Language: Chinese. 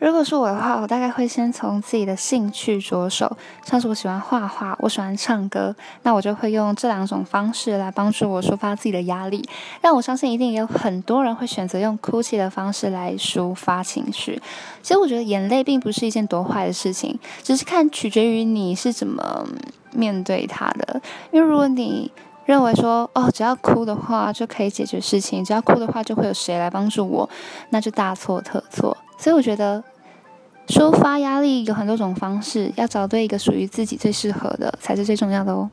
如果是我的话，我大概会先从自己的兴趣着手，像是我喜欢画画，我喜欢唱歌，那我就会用这两种方式来帮助我抒发自己的压力。但我相信一定也有很多人会选择用哭泣的方式来抒发情绪。其实我觉得眼泪并不是一件多坏的事情，只是看取决于你是怎么面对它的。因为如果你认为说哦，只要哭的话就可以解决事情，只要哭的话就会有谁来帮助我，那就大错特错。所以我觉得。抒发压力有很多种方式，要找对一个属于自己最适合的才是最重要的哦。